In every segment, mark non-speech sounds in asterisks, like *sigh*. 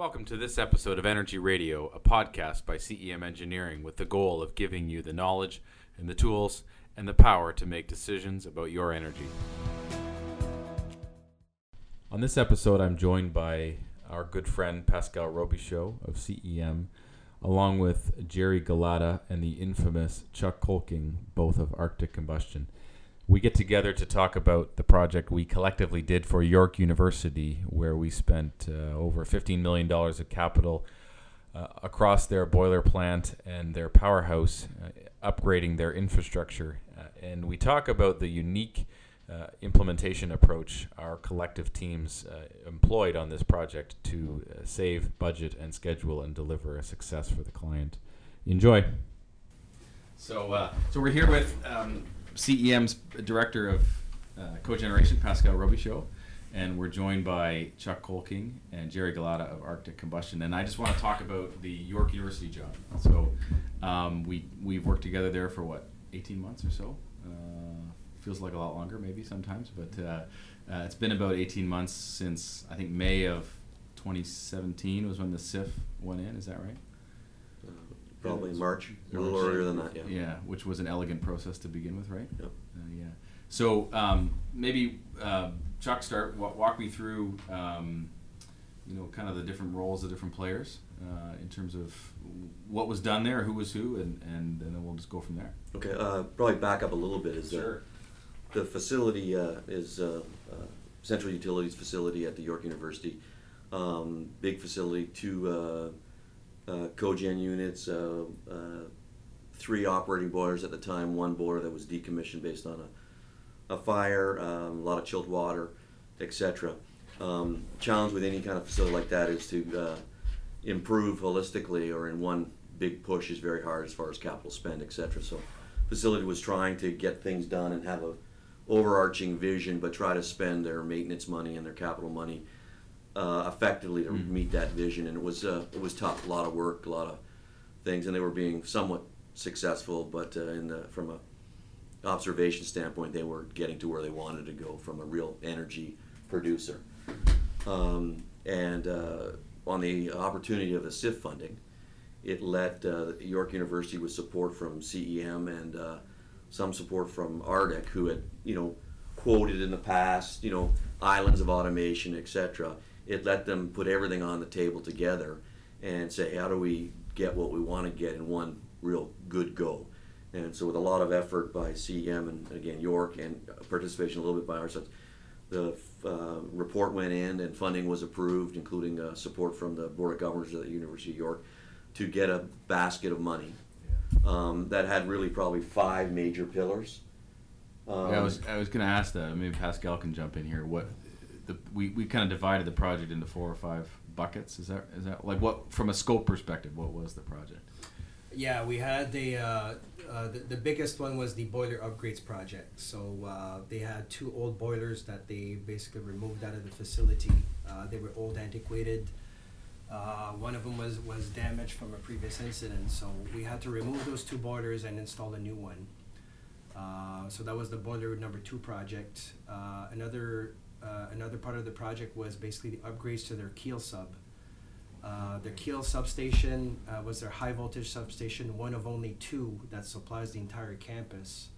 Welcome to this episode of Energy Radio, a podcast by CEM Engineering with the goal of giving you the knowledge and the tools and the power to make decisions about your energy. On this episode, I'm joined by our good friend Pascal Robichaud of CEM, along with Jerry Galata and the infamous Chuck Colking, both of Arctic Combustion we get together to talk about the project we collectively did for York University, where we spent uh, over $15 million of capital uh, across their boiler plant and their powerhouse, uh, upgrading their infrastructure. Uh, and we talk about the unique uh, implementation approach our collective teams uh, employed on this project to save budget and schedule and deliver a success for the client. Enjoy. So, so we're here with. Um, CEM's director of uh, cogeneration, Pascal Robichaud, and we're joined by Chuck Colking and Jerry Galata of Arctic Combustion. And I just want to talk about the York University job. So um, we we've worked together there for what 18 months or so. Uh, feels like a lot longer, maybe sometimes, but uh, uh it's been about 18 months since I think May of 2017 was when the SIF went in. Is that right? Probably March, a little earlier than that, yeah. Yeah, which was an elegant process to begin with, right? Yep. Uh, yeah. So um, maybe uh, Chuck, start walk, walk me through, um, you know, kind of the different roles of different players uh, in terms of what was done there, who was who, and, and, and then we'll just go from there. Okay, uh, probably back up a little bit. Is sure. the, the facility uh, is uh, Central Utilities facility at the York University. Um, big facility, two uh, cogen units, uh, uh, three operating boilers at the time, one boiler that was decommissioned based on a, a fire, um, a lot of chilled water, etc. Um, challenge with any kind of facility like that is to uh, improve holistically or in one big push is very hard as far as capital spend, etc. So, facility was trying to get things done and have a overarching vision, but try to spend their maintenance money and their capital money uh, effectively to mm-hmm. meet that vision. And it was uh, it was tough, a lot of work, a lot of things, and they were being somewhat successful. But uh, in the from a observation standpoint, they were getting to where they wanted to go from a real energy producer. Um, and uh, on the opportunity of the SIF funding, it let uh, York University with support from CEM and uh, some support from Arctic, who had you know quoted in the past, you know, islands of automation, etc it let them put everything on the table together and say, how do we get what we want to get in one real good go? And so, with a lot of effort by CEM and again York and participation a little bit by ourselves, the uh, report went in and funding was approved, including uh, support from the Board of Governors of the University of York, to get a basket of money um, that had really probably five major pillars. Um, yeah, I was I was going to ask that. Maybe Pascal can jump in here. What the we, we kind of divided the project into four or five buckets. Is that is that like what from a scope perspective? What was the project? Yeah, we had the, uh, uh, the the biggest one was the boiler upgrades project. So uh, they had two old boilers that they basically removed out of the facility. Uh, they were old, antiquated. Uh, one of them was was damaged from a previous incident, so we had to remove those two boilers and install a new one. Uh, so that was the boiler number two project. another uh, another part of the project was basically the upgrades to their Keele sub. Uh, their Keele substation uh, was their high voltage substation, one of only two that supplies the entire campus.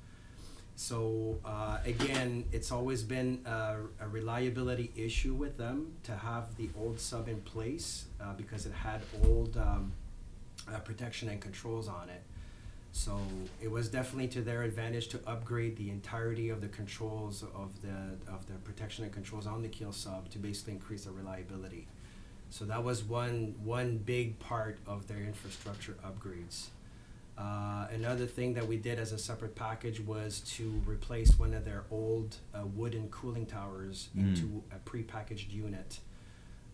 So uh, again, it's always been a, a, reliability issue with them to have the old sub in place uh, because it had old um, uh, protection and controls on it. So it was definitely to their advantage to upgrade the entirety of the controls of the of the protection and controls on the Keele sub to basically increase the reliability. So that was one one big part of their infrastructure upgrades. Uh, another thing that we did as a separate package was to replace one of their old uh, wooden cooling towers mm. into a prepackaged unit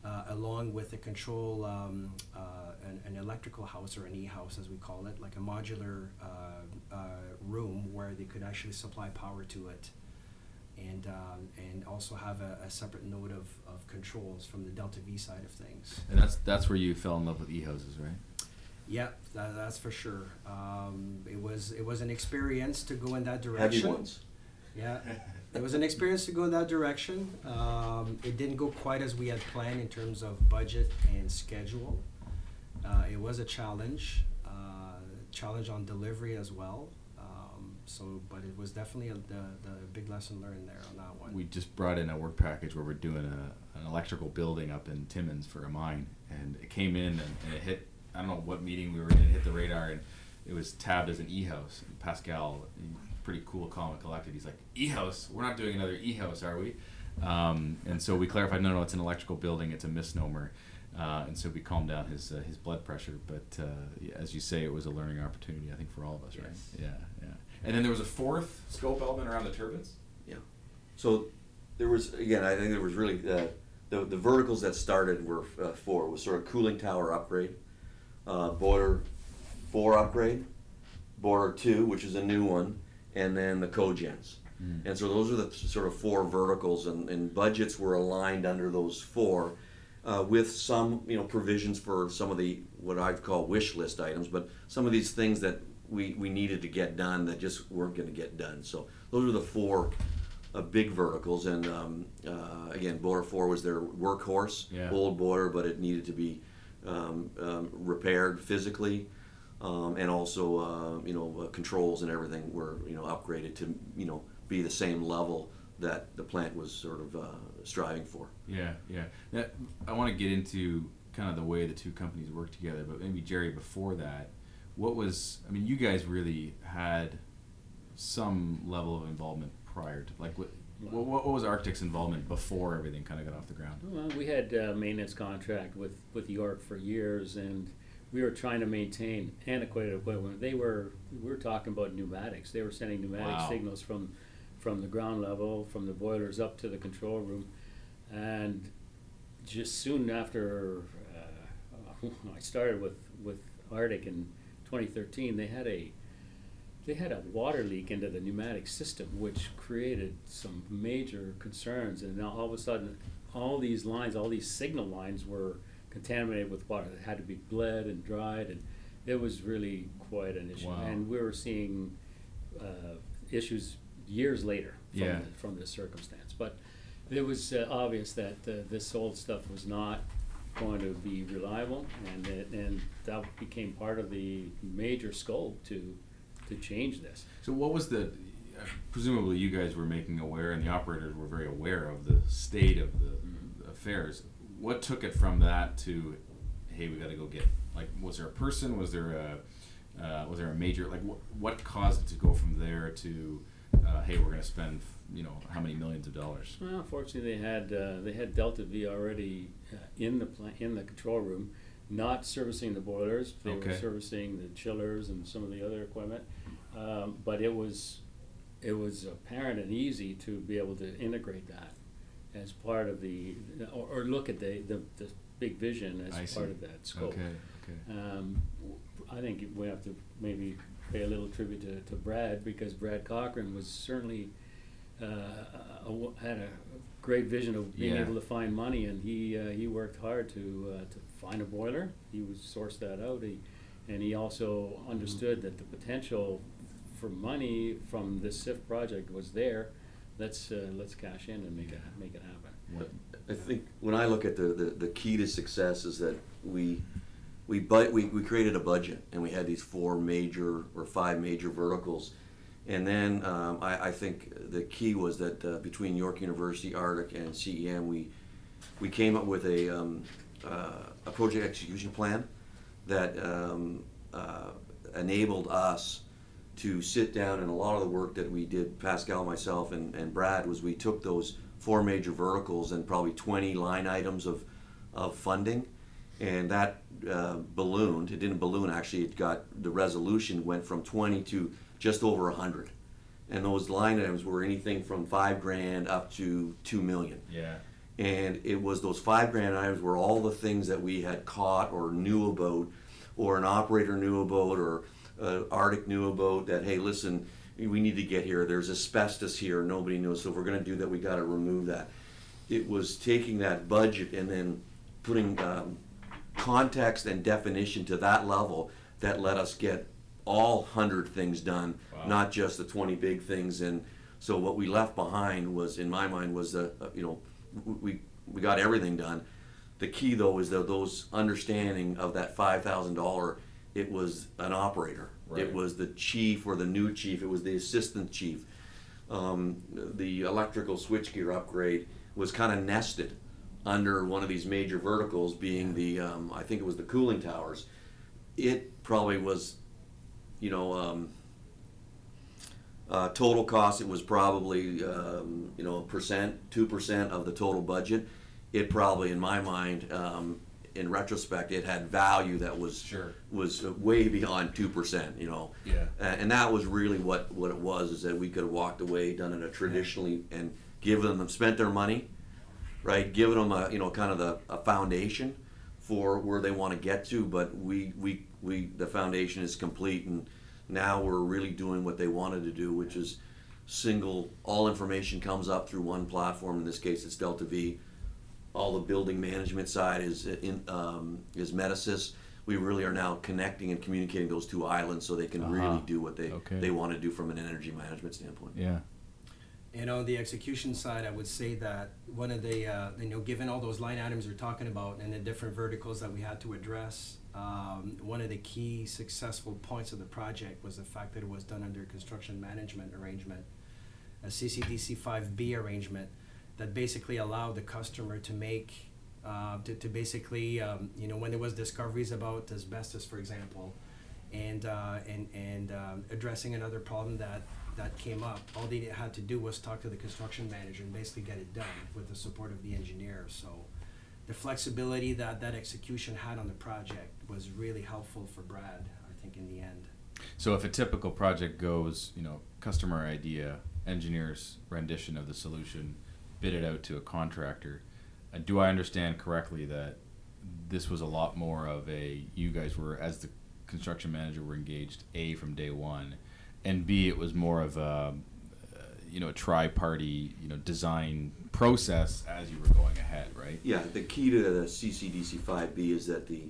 uh, along with a control, um, uh, an, an, electrical house or an e-house as we call it, like a modular uh, uh room where they could actually supply power to it, and um, and also have a, a, separate node of, of controls from the Delta V side of things. And that's that's where you fell in love with e-houses, right? Yep, that, that's for sure. Um, it was it was an experience to go in that direction. Heavy ones. Yeah. *laughs* it was an experience to go in that direction. Um, it didn't go quite as we had planned in terms of budget and schedule. Uh, it was a challenge, uh, challenge on delivery as well. Um, so, but it was definitely a, the, the big lesson learned there on that one. We just brought in a work package where we're doing a, an electrical building up in Timmins for a mine, and it came in and, and it hit. I don't know what meeting we were in. It hit the radar, and it was tabbed as an e-house. And Pascal, pretty cool, calm and collected. He's like, e-house? We're not doing another e-house, are we? Um, and so we clarified, no, no, it's an electrical building. It's a misnomer. Uh, and so we calmed down his uh, his blood pressure. But uh, as you say, it was a learning opportunity, I think, for all of us, right? Yeah, yeah. And then there was a fourth scope element around the turbines. Yeah. So there was again. I think there was really uh, the the verticals that started were uh, four. Was sort of cooling tower upgrade, uh, boiler four upgrade, boiler two, which is a new one, and then the cogens. Mm. And so those are the sort of four verticals, and, and budgets were aligned under those four, uh, with some you know provisions for some of the what I'd call wish list items, but some of these things that we, we needed to get done that just weren't going to get done. So those are the four uh, big verticals, and um, uh, again, boiler four was their workhorse, Yeah. old boiler, but it needed to be um, um, repaired physically. Um, and also, uh, you know, uh, controls and everything were, you know, upgraded to, you know, be the same level that the plant was sort of uh, striving for. Yeah, yeah. That, I want to get into kind of the way the two companies work together, but maybe Jerry, before that, what was? I mean, you guys really had some level of involvement prior to, like, what, what, what was Arctic's involvement before everything kind of got off the ground? Well, we had a maintenance contract with, with York for years, and we were trying to maintain antiquated equipment. They were, we were talking about pneumatics. They were sending pneumatic Wow. signals from, from the ground level, from the boilers up to the control room. And just soon after uh, *laughs* I started with, with Arctic in 2013, they had a they had a water leak into the pneumatic system, which created some major concerns. And now all of a sudden, all these lines, all these signal lines, were contaminated with water that had to be bled and dried, and it was really quite an issue. Wow. And we were seeing uh, issues years later from, Yeah. the, from this circumstance. But it was uh, obvious that uh, this old stuff was not going to be reliable, and it, and that became part of the major scope to to change this. So, what was the? Presumably, you guys were making aware, and the operators were very aware of the state of the affairs. What took it from that to, hey, we got to go get? Like, was there a person? Was there a? Uh, was there a major? Like, what what caused it to go from there to, uh, hey, we're going to spend, you know, how many millions of dollars? Well, fortunately, they had uh, they had Delta V already uh, in the pla- in the control room, not servicing the boilers. They were servicing the chillers and some of the other equipment. Um, but it was it was apparent and easy to be able to integrate that as part of the or, or look at the, the the big vision as I see. part of that scope. Okay. Okay. Um, I think we have to maybe pay a little tribute to, to Brad because Brad Cochran was certainly uh, a- a- had a great vision of being Yeah. able to find money, and he uh, he worked hard to uh, to find a boiler. He was sourced that out, he, and he also understood that the potential for money from this SIF project was there. Let's uh, let's cash in and make it make it happen. What? I think when I look at the, the, the key to success is that we we, bu- we we created a budget and we had these four major or five major verticals, and then um, I, I think the key was that uh, between York University, Arctic, and CEM, we we came up with a um, uh, a project execution plan that um, uh, enabled us to sit down and a lot of the work that we did, Pascal, myself, and, and Brad, was we took those four major verticals and probably 20 line items of, of funding, and that uh, ballooned. It didn't balloon actually. It got the resolution went from 20 to just over 100, and those line items were anything from five grand up to two million Yeah. and it was those five grand items were all the things that we had caught or knew about or an operator knew about or uh, arctic knew about that hey listen we need to get here there's asbestos here nobody knows so if we're going to do that we got to remove that it was taking that budget and then putting um, context and definition to that level that let us get all 100 things done Wow. not just the 20 big things and So what we left behind was, in my mind, was the uh, you know we we got everything done. The key though is that those understanding of that five thousand dollar. It was an operator. Right. It was the chief or the new chief. It was the assistant chief. Um, the electrical switchgear upgrade was kind of nested under one of these major verticals, being the um, I think it was the cooling towers. It probably was, you know, um, uh, total cost. It was probably um, you know a percent, two percent of the total budget. It probably, in my mind, um, in retrospect, it had value that was Sure. was way beyond two percent. You know, Yeah. and that was really what, what it was is that we could have walked away, done it a traditionally, and given them spent their money, right? Given them a you know kind of the a foundation for where they want to get to. But we we we the foundation is complete, and now we're really doing what they wanted to do, which is single. All information comes up through one platform. In this case, it's Delta V. All the building management side is in um, is Metasys. We really are now connecting and communicating those two islands so they can Uh-huh. really do what they Okay. they want to do from an energy management standpoint. Yeah. And on the execution side, I would say that one of the, uh, you know, given all those line items we're talking about and the different verticals that we had to address, um, one of the key successful points of the project was the fact that it was done under construction management arrangement, a CCDC 5B arrangement that basically allowed the customer to make, uh, to, to basically, um, you know, when there was discoveries about asbestos, for example, and uh, and and um, addressing another problem that that came up. All they had to do was talk to the construction manager and basically get it done with the support of the engineer. So the flexibility that that execution had on the project was really helpful for Brad. I think in the end. So if a typical project goes, you know, customer idea, engineer's rendition of the solution, bid it out to a contractor, uh, do I understand correctly that this was a lot more of a you guys were as the construction manager were engaged a from day one, and b it was more of a uh, you know a tri-party you know design process as you were going ahead, right? Yeah, the key to the CCDC five B is that the,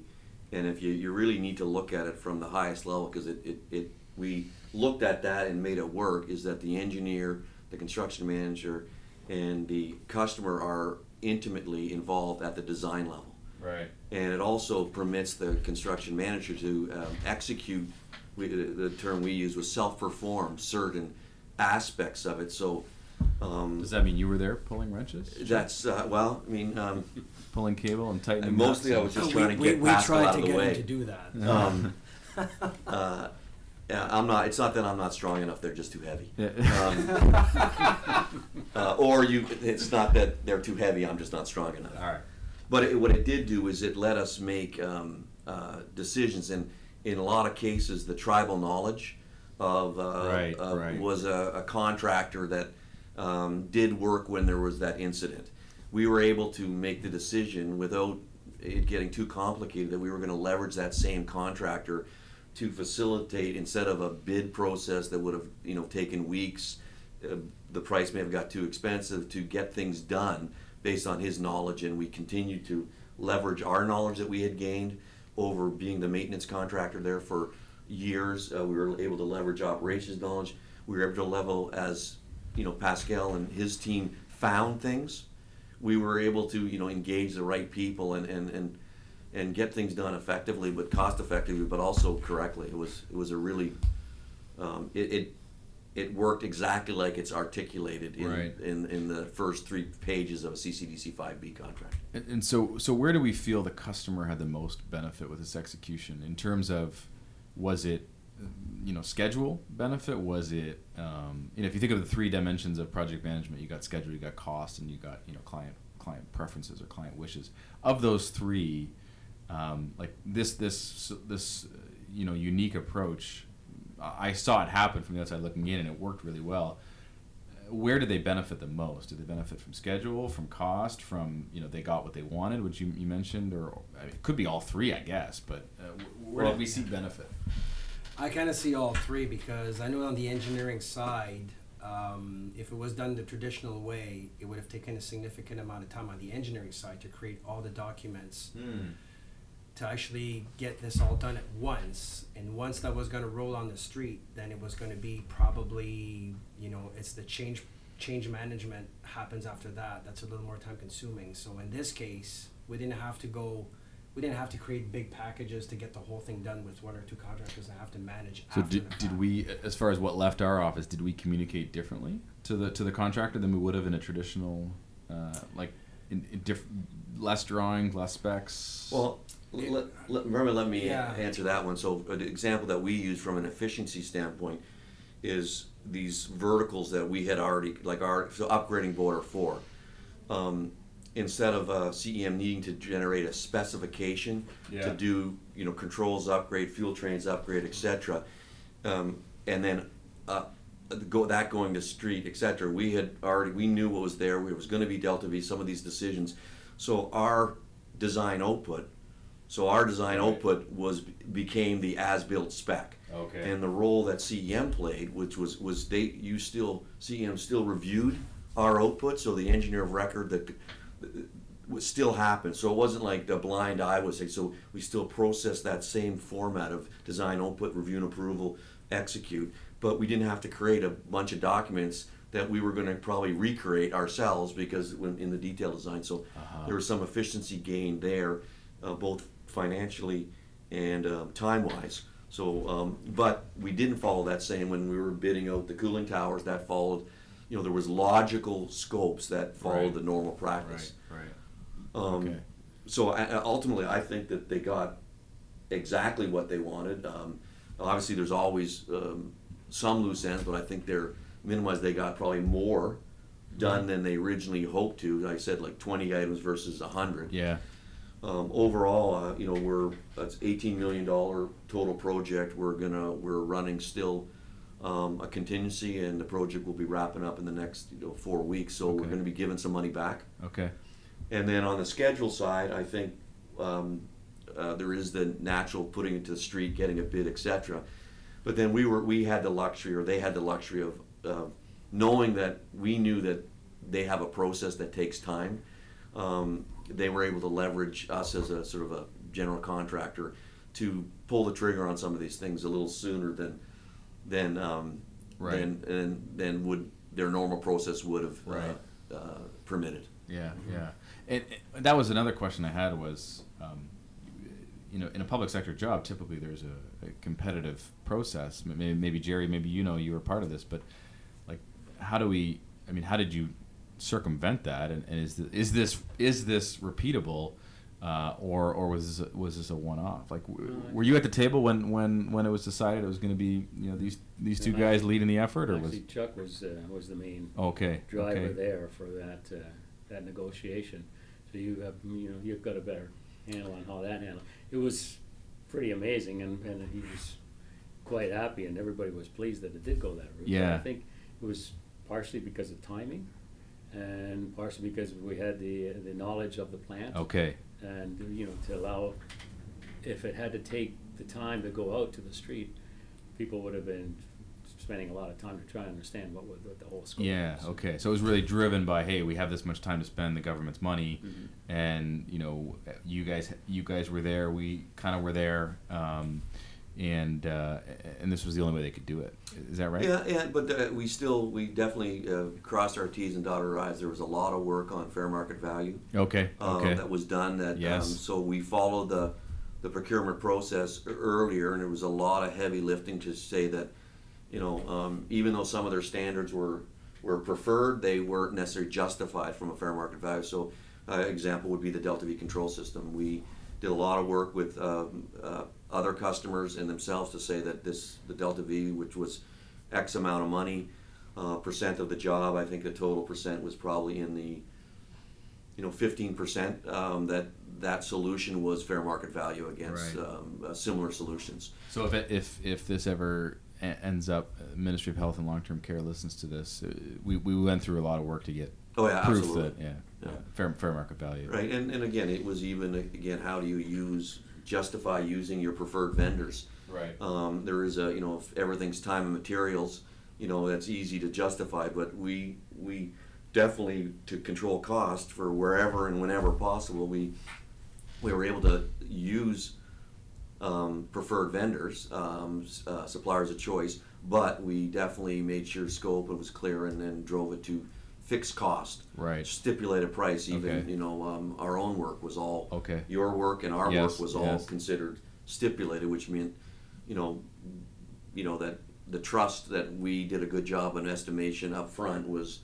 and if you, you really need to look at it from the highest level, because it, it, it, we looked at that and made it work, is that the engineer, the construction manager, and the customer are intimately involved at the design level. Right. And it also permits the construction manager to um, execute, we, the term we use was self-perform certain aspects of it, so, um, Does that mean you were there pulling wrenches, that's, uh, well, I mean, um, pulling cable, and tightening? And mostly nuts? I was just we, trying to we, get we Pascal tried out to of the get him to do that. Um, *laughs* uh, yeah, I'm not. It's not that I'm not strong enough. They're just too heavy. Yeah. Um, *laughs* uh, or you. It's not that they're too heavy. I'm just not strong enough. All right. But it, what it did do is it let us make um, uh, decisions, and in a lot of cases, the tribal knowledge of uh, Right, uh, right. was a, a contractor that um, did work when there was that incident. We were able to make the decision without it getting too complicated that we were going to leverage that same contractor to facilitate instead of a bid process that would have you know taken weeks. Uh, the price may have got too expensive to get things done based on his knowledge, and we continued to leverage our knowledge that we had gained over being the maintenance contractor there for years. Uh, we were able to leverage operations knowledge. We were able to level as you know Pascal and his team found things. We were able to you know engage the right people and and and and get things done effectively, but cost effectively, but also correctly. It was it was a really um, it, it it worked exactly like it's articulated in, Right. in in the first three pages of a CCDC 5B contract. And, and so, so where do we feel the customer had the most benefit with this execution in terms of, was it, you know, schedule benefit? Was it, um, you know, if you think of the three dimensions of project management, you got schedule, you got cost, and you got, you know, client client preferences or client wishes. Of those three, um, like this this this you know unique approach, I saw it happen from the outside looking in, and it worked really well where do they benefit the most? Do they benefit from schedule, from cost, from you know they got what they wanted, which you, you mentioned, or I mean, it could be all three, I guess. But uh, where Well- did we see benefit? I kind of see all three because I know on the engineering side, um, if it was done the traditional way, it would have taken a significant amount of time on the engineering side to create all the documents to actually get this all done at once. And once that was going to roll on the street, then it was going to be probably, you know, it's the change change management happens after that. That's a little more time consuming. So in this case, we didn't have to go. We didn't have to create big packages to get the whole thing done with one or two contractors I have to manage. So after did, the did we, as far as what left our office, did we communicate differently to the to the contractor than we would have in a traditional, uh, like, in, in diff- less drawing, less specs? Well, let, let, remember, let me Yeah. answer that one. So, an example that we use from an efficiency standpoint is these verticals that we had already, like our so upgrading boiler four. Um, instead of uh, CEM needing to generate a specification Yeah. to do, you know, controls upgrade, fuel trains upgrade, etc., um, and then uh, go that going to street, etc. We had already we knew what was there. It was going to be Delta V. Some of these decisions, so our design output, so our design Right. output was became the as-built spec. Okay. And the role that CEM played, which was was they you still CEM still reviewed our output, so the engineer of record that was still happened. So it wasn't like the blind eye was saying. So we still process that same format of design output, review and approval, execute. But we didn't have to create a bunch of documents that we were going to probably recreate ourselves because in the detail design. So Uh-huh. there was some efficiency gain there, uh, both financially and um, time wise. So, um, but we didn't follow that same when we were bidding out the cooling towers. That followed, you know, there was logical scopes that followed Right. the normal practice. right, right. Um, Okay. So I, ultimately, I think that they got exactly what they wanted. Um, obviously, there's always um, some loose ends, but I think they're minimized. They got probably more done than they originally hoped to. Like I said like 20 items versus 100. Yeah. Um, overall, uh, you know, we're that's 18 million dollar total project. We're gonna we're running still um, a contingency, and the project will be wrapping up in the next you know four weeks. So we're going to be giving some money back. Okay. And then on the schedule side, I think um, uh, there is the natural putting it to the street, getting a bid, etc. But then we were we had the luxury, or they had the luxury of uh, knowing that we knew that they have a process that takes time. Um, they were able to leverage us as a sort of a general contractor to pull the trigger on some of these things a little sooner than than um, Right. than, than than would their normal process would have Right. uh, uh, permitted. Yeah, yeah. And, and that was another question I had was, um, you know, in a public sector job, typically there's a, a competitive process. Maybe, maybe Jerry, maybe you know you were part of this, but like, how do we? I mean, how did you circumvent that? And, and is this, is this is this repeatable, uh, or or was this a, was this a one off? Like, w- No, were you at the table when when when it was decided it was going to be you know these these two guys leading the effort, or was Chuck was, uh, was the main okay driver okay there for that, uh, that negotiation. So you have, you know, you've got a better handle on how that handled. It was pretty amazing and, and he was quite happy and everybody was pleased that it did go that route. But Yeah. I think it was partially because of timing and partially because we had the, the knowledge of the plant. okay And, you know, to allow, if it had to take the time to go out to the street, people would have been spending a lot of time to try and understand what, what the whole scope Yeah. was. Okay. So it was really driven by, hey, we have this much time to spend the government's money, Mhm. and you know, you guys, you guys were there. We kind of were there, um, and uh, and this was the only way they could do it. Is that right? Yeah, yeah, but uh, we still, we definitely uh, crossed our T's and dotted our I's. There was a lot of work on fair market value Okay. um, Okay. that was done. That Yes. um, so we followed the the procurement process earlier, and there was a lot of heavy lifting to say that, you know, um, even though some of their standards were were preferred, they weren't necessarily justified from a fair market value. So, uh, example would be the Delta V control system. We did a lot of work with um, uh, other customers and themselves to say that this the Delta V, which was X amount of money, uh, percent of the job. I think the total percent was probably in the you know, fifteen percent, um, that, that solution was fair market value against, Right. um, uh, similar solutions. So if it, if if this ever ends up, uh, Ministry of Health and Long Term Care listens to this, uh, we we went through a lot of work to get Oh, yeah, proof absolutely. that yeah, Yeah. yeah, fair fair market value. Right, and, and again, it was even, again, how do you use, justify using your preferred vendors? Right. Um, there is a, you know, if everything's time and materials, you know, that's easy to justify, but we, we definitely, to control cost for wherever and whenever possible, we, we were able to use um, preferred vendors, um, uh, suppliers of choice, but we definitely made sure scope was clear and then drove it to fixed cost. Right. Stipulated price, even, Okay. you know, um, our own work was all. Okay. Your work and our Yes, work was all yes. considered stipulated, which meant, you know, you know, that the trust that we did a good job on estimation up front was,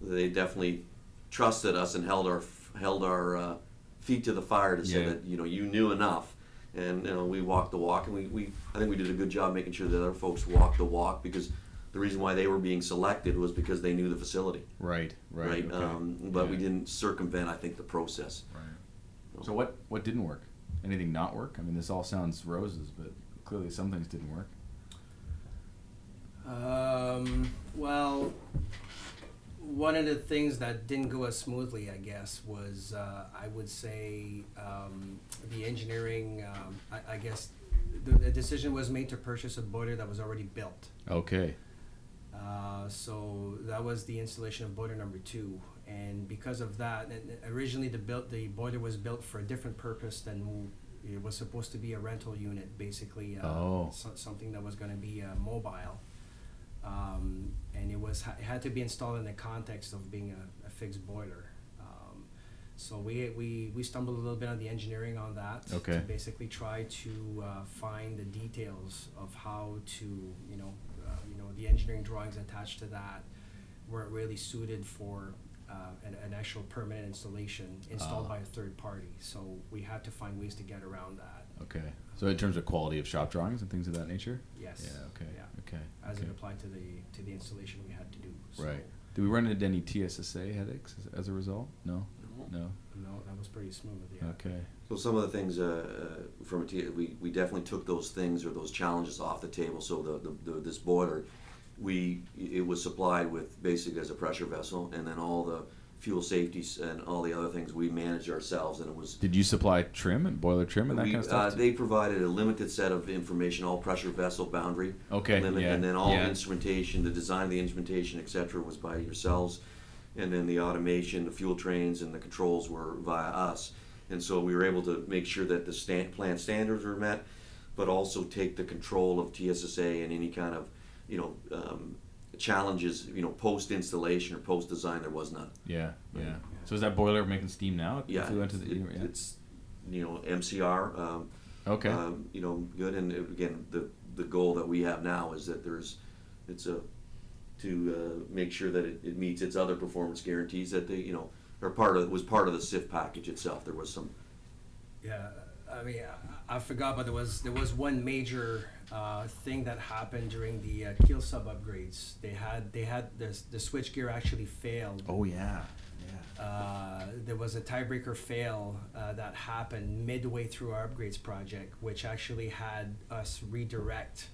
they definitely trusted us and held our, held our, uh, feet to the fire to say Yeah. that, you know, you knew enough. And, you know, we walked the walk and we, we, I think we did a good job making sure that other folks walked the walk because the reason why they were being selected was because they knew the facility, Right. Right. right? okay. Um, but we didn't circumvent, I think, the process. Right. So what what didn't work? Anything not work? I mean, this all sounds roses, but clearly some things didn't work. Um, well, one of the things that didn't go as smoothly, I guess, was uh, I would say um, the engineering. Um, I, I guess the, the decision was made to purchase a boiler that was already built. Okay. Uh, so that was the installation of boiler number two, and because of that, and originally the built the boiler was built for a different purpose than it was supposed to be a rental unit, basically. Uh, Oh. so, something that was going to be uh, mobile, um, and it was it had to be installed in the context of being a, a fixed boiler. Um, so we, we we stumbled a little bit on the engineering on that. Okay. To basically try to uh, find the details of how to you know the engineering drawings attached to that weren't really suited for uh, an, an actual permanent installation installed Ah. by a third party. So we had to find ways to get around that. Okay. So in terms of quality of shop drawings and things of that nature. Yes. Yeah. Okay. Yeah. Okay. As okay. it applied to the to the installation we had to do. So, Right. Did we run into any TSSA headaches as, as a result? No. No. No, that was pretty smooth. Yeah. Okay. So some of the things uh, uh, from a T- we we definitely took those things or those challenges off the table. So the, the, the this boiler, we it was supplied with basically as a pressure vessel, and then all the fuel safety and all the other things we managed ourselves, and it was. Did you supply trim and boiler trim and that we, kind of uh, stuff? they provided a limited set of information, all pressure vessel boundary Okay, limit, yeah, and then all yeah. instrumentation, the design of the instrumentation, et cetera, was by yourselves, and then the automation, the fuel trains, and the controls were via us. And so we were able to make sure that the stand, plant standards were met, but also take the control of TSSA and any kind of, you know, um, challenges, you know, post installation or post design. There was none. yeah. Yeah. Right. So is that boiler making steam now? If Yeah, we went to the, it- yeah. it's you know MCR. Um, okay. um, you know, good. And again, the the goal that we have now is that there's, it's a, to uh, make sure that it, it meets its other performance guarantees that they, you know, are part of was part of the SIF package itself. There was some. Yeah, I mean, I, I forgot, but there was there was one major uh, thing that happened during the uh, Keele sub upgrades. They had they had the the switchgear actually failed. oh yeah. Yeah. Uh, there was a tiebreaker fail uh, that happened midway through our upgrades project, which actually had us redirect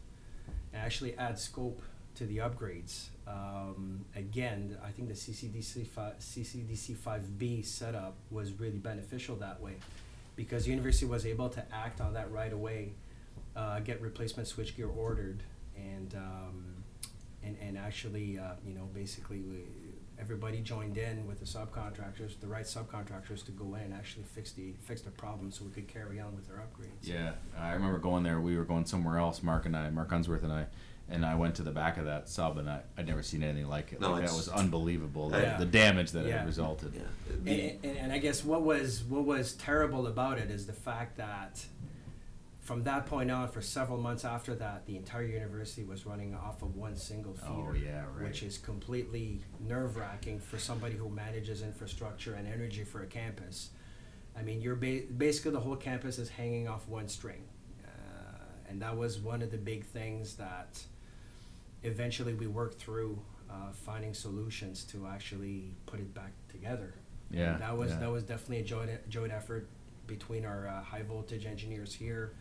and actually add scope to the upgrades. Um, again, I think the CCDC fi- CCDC 5B setup was really beneficial that way because the university was able to act on that right away, uh, get replacement switchgear ordered, and um, and and actually, uh, you know, basically, we, everybody joined in with the subcontractors, the right subcontractors, to go in and actually fix the fix the problem, so we could carry on with our upgrades. Yeah, I remember going there. We were going somewhere else. Mark and I, Mark Unsworth and I, and I went to the back of that sub, and I I'd never seen anything like it. No, like that was unbelievable. The, Yeah. the damage that Yeah. had resulted. Yeah. The- And, and, and I guess what was what was terrible about it is the fact that from that point on, for several months after that, the entire university was running off of one single feeder. Oh, yeah, right. Which is completely nerve wracking for somebody who manages infrastructure and energy for a campus. I mean, you're ba- basically the whole campus is hanging off one string, uh, and that was one of the big things that eventually we worked through, uh, finding solutions to actually put it back together. Yeah, And that was yeah. that was definitely a joint joint effort between our uh, high voltage engineers here,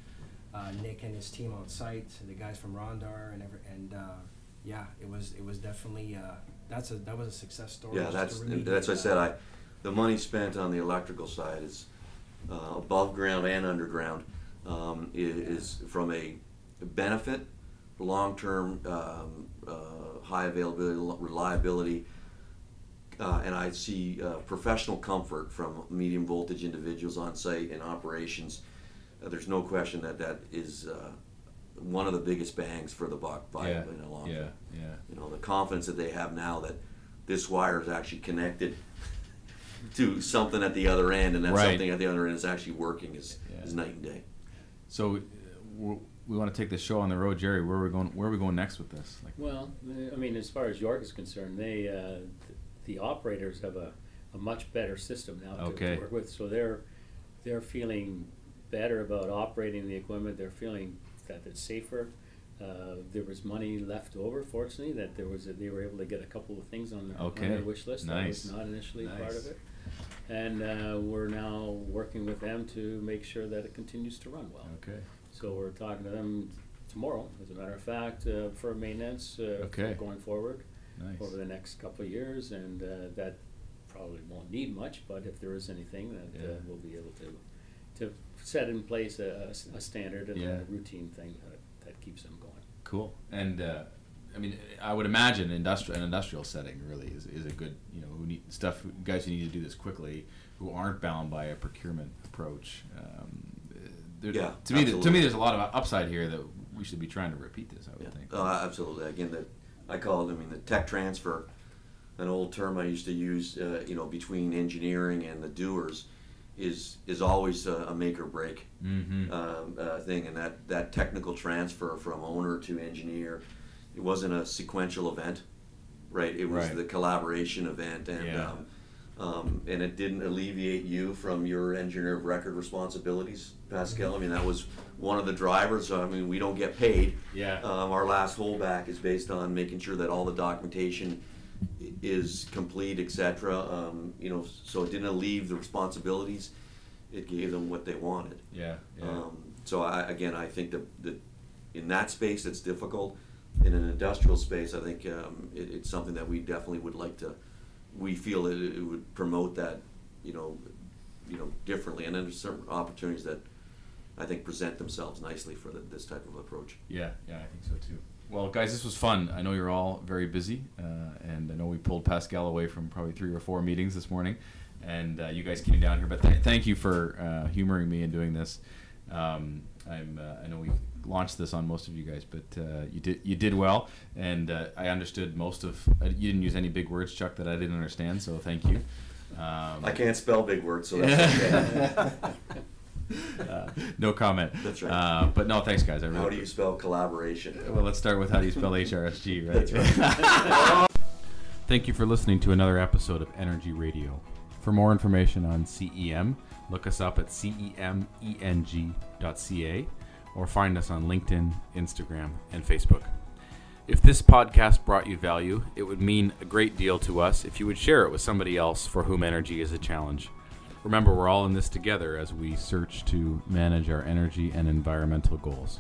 uh, Nick and his team on site, the guys from Rondar, and every, and uh, yeah, it was it was definitely uh, that's a that was a success story. Yeah, that's that's what I said. I, the money spent on the electrical side is uh, above ground and underground. Um, i- is, from a benefit, long term, um, uh, high availability, reliability, uh, and I see uh, professional comfort from medium voltage individuals on site and operations. Uh, there's no question that that is uh, one of the biggest bangs for the buck by yeah, in a long yeah, term. yeah. You know, the confidence that they have now that this wire is actually connected *laughs* to something at the other end, and that Right. something at the other end is actually working is, Yeah. is night and day. So uh, we want to take this show on the road, Jerry. Where are we going? Where are we going next with this? Like, Well, I mean, as far as York is concerned, they, uh, the operators have a, a much better system now to- Okay. to work with. So they're, they're feeling better about operating the equipment. They're feeling that it's safer. Uh, there was money left over, fortunately, that there was, a- they were able to get a couple of things on their, on their wish list. That was not initially part of it. And, uh, we're now working with them to make sure that it continues to run well. okay. So we're talking to them tomorrow, as a matter of fact, uh, for maintenance, uh, Okay. going forward Nice. over the next couple of years, and, uh, that probably won't need much, but if there is anything, that, uh, Yeah. we'll be able to, to set in place a, a standard and Yeah. a routine thing that, that keeps them going. Cool. And uh, I mean, I would imagine industrial an industrial setting really is, is a good you know who need stuff guys who need to do this quickly who aren't bound by a procurement approach. Um, there, Yeah, to me, to me, there's a lot of upside here that we should be trying to repeat this. I would Yeah, think. uh, absolutely. Again, the, I call it. I mean, the tech transfer, an old term I used to use. Uh, you know, between engineering and the doers, is is always a, a make or break mm-hmm. um, uh, thing. And that that technical transfer from owner to engineer, it wasn't a sequential event, right? It was Right. the collaboration event, and Yeah. um, um, and it didn't alleviate you from your engineer of record responsibilities, Pascal. I mean, that was one of the drivers. I mean, we don't get paid. Yeah. Um, our last holdback is based on making sure that all the documentation is complete, etc. Um, you know, so it didn't leave the responsibilities. It gave them what they wanted. yeah. Yeah. Um, so I, again, I think that, that in that space it's difficult. In an industrial space, I think um, it, it's something that we definitely would like to. We feel it, it would promote that, you know, you know, differently, and then there's certain opportunities that I think present themselves nicely for the, this type of approach. Yeah, yeah, I think so too. Well, guys, this was fun. I know you're all very busy, uh, and I know we pulled Pascal away from probably three or four meetings this morning, and uh, you guys came down here. But th- thank you for uh, humoring me and doing this. Um, I'm, uh, I know we launched this on most of you guys, but uh, you did you did well, and uh, I understood most of. Uh, you didn't use any big words, Chuck, that I didn't understand. So thank you. Um, I can't spell big words, so that's *laughs* okay. Uh, *laughs* no comment. That's right. Uh, but no, thanks, guys. I really How do you spell collaboration? well, let's start with how do you spell *laughs* HRSG, right? That's right. *laughs* Thank you for listening to another episode of Energy Radio. For more information on CEM, look us up at cemeng.ca or find us on LinkedIn, Instagram, and Facebook. If this podcast brought you value, it would mean a great deal to us if you would share it with somebody else for whom energy is a challenge. Remember, we're all in this together as we search to manage our energy and environmental goals.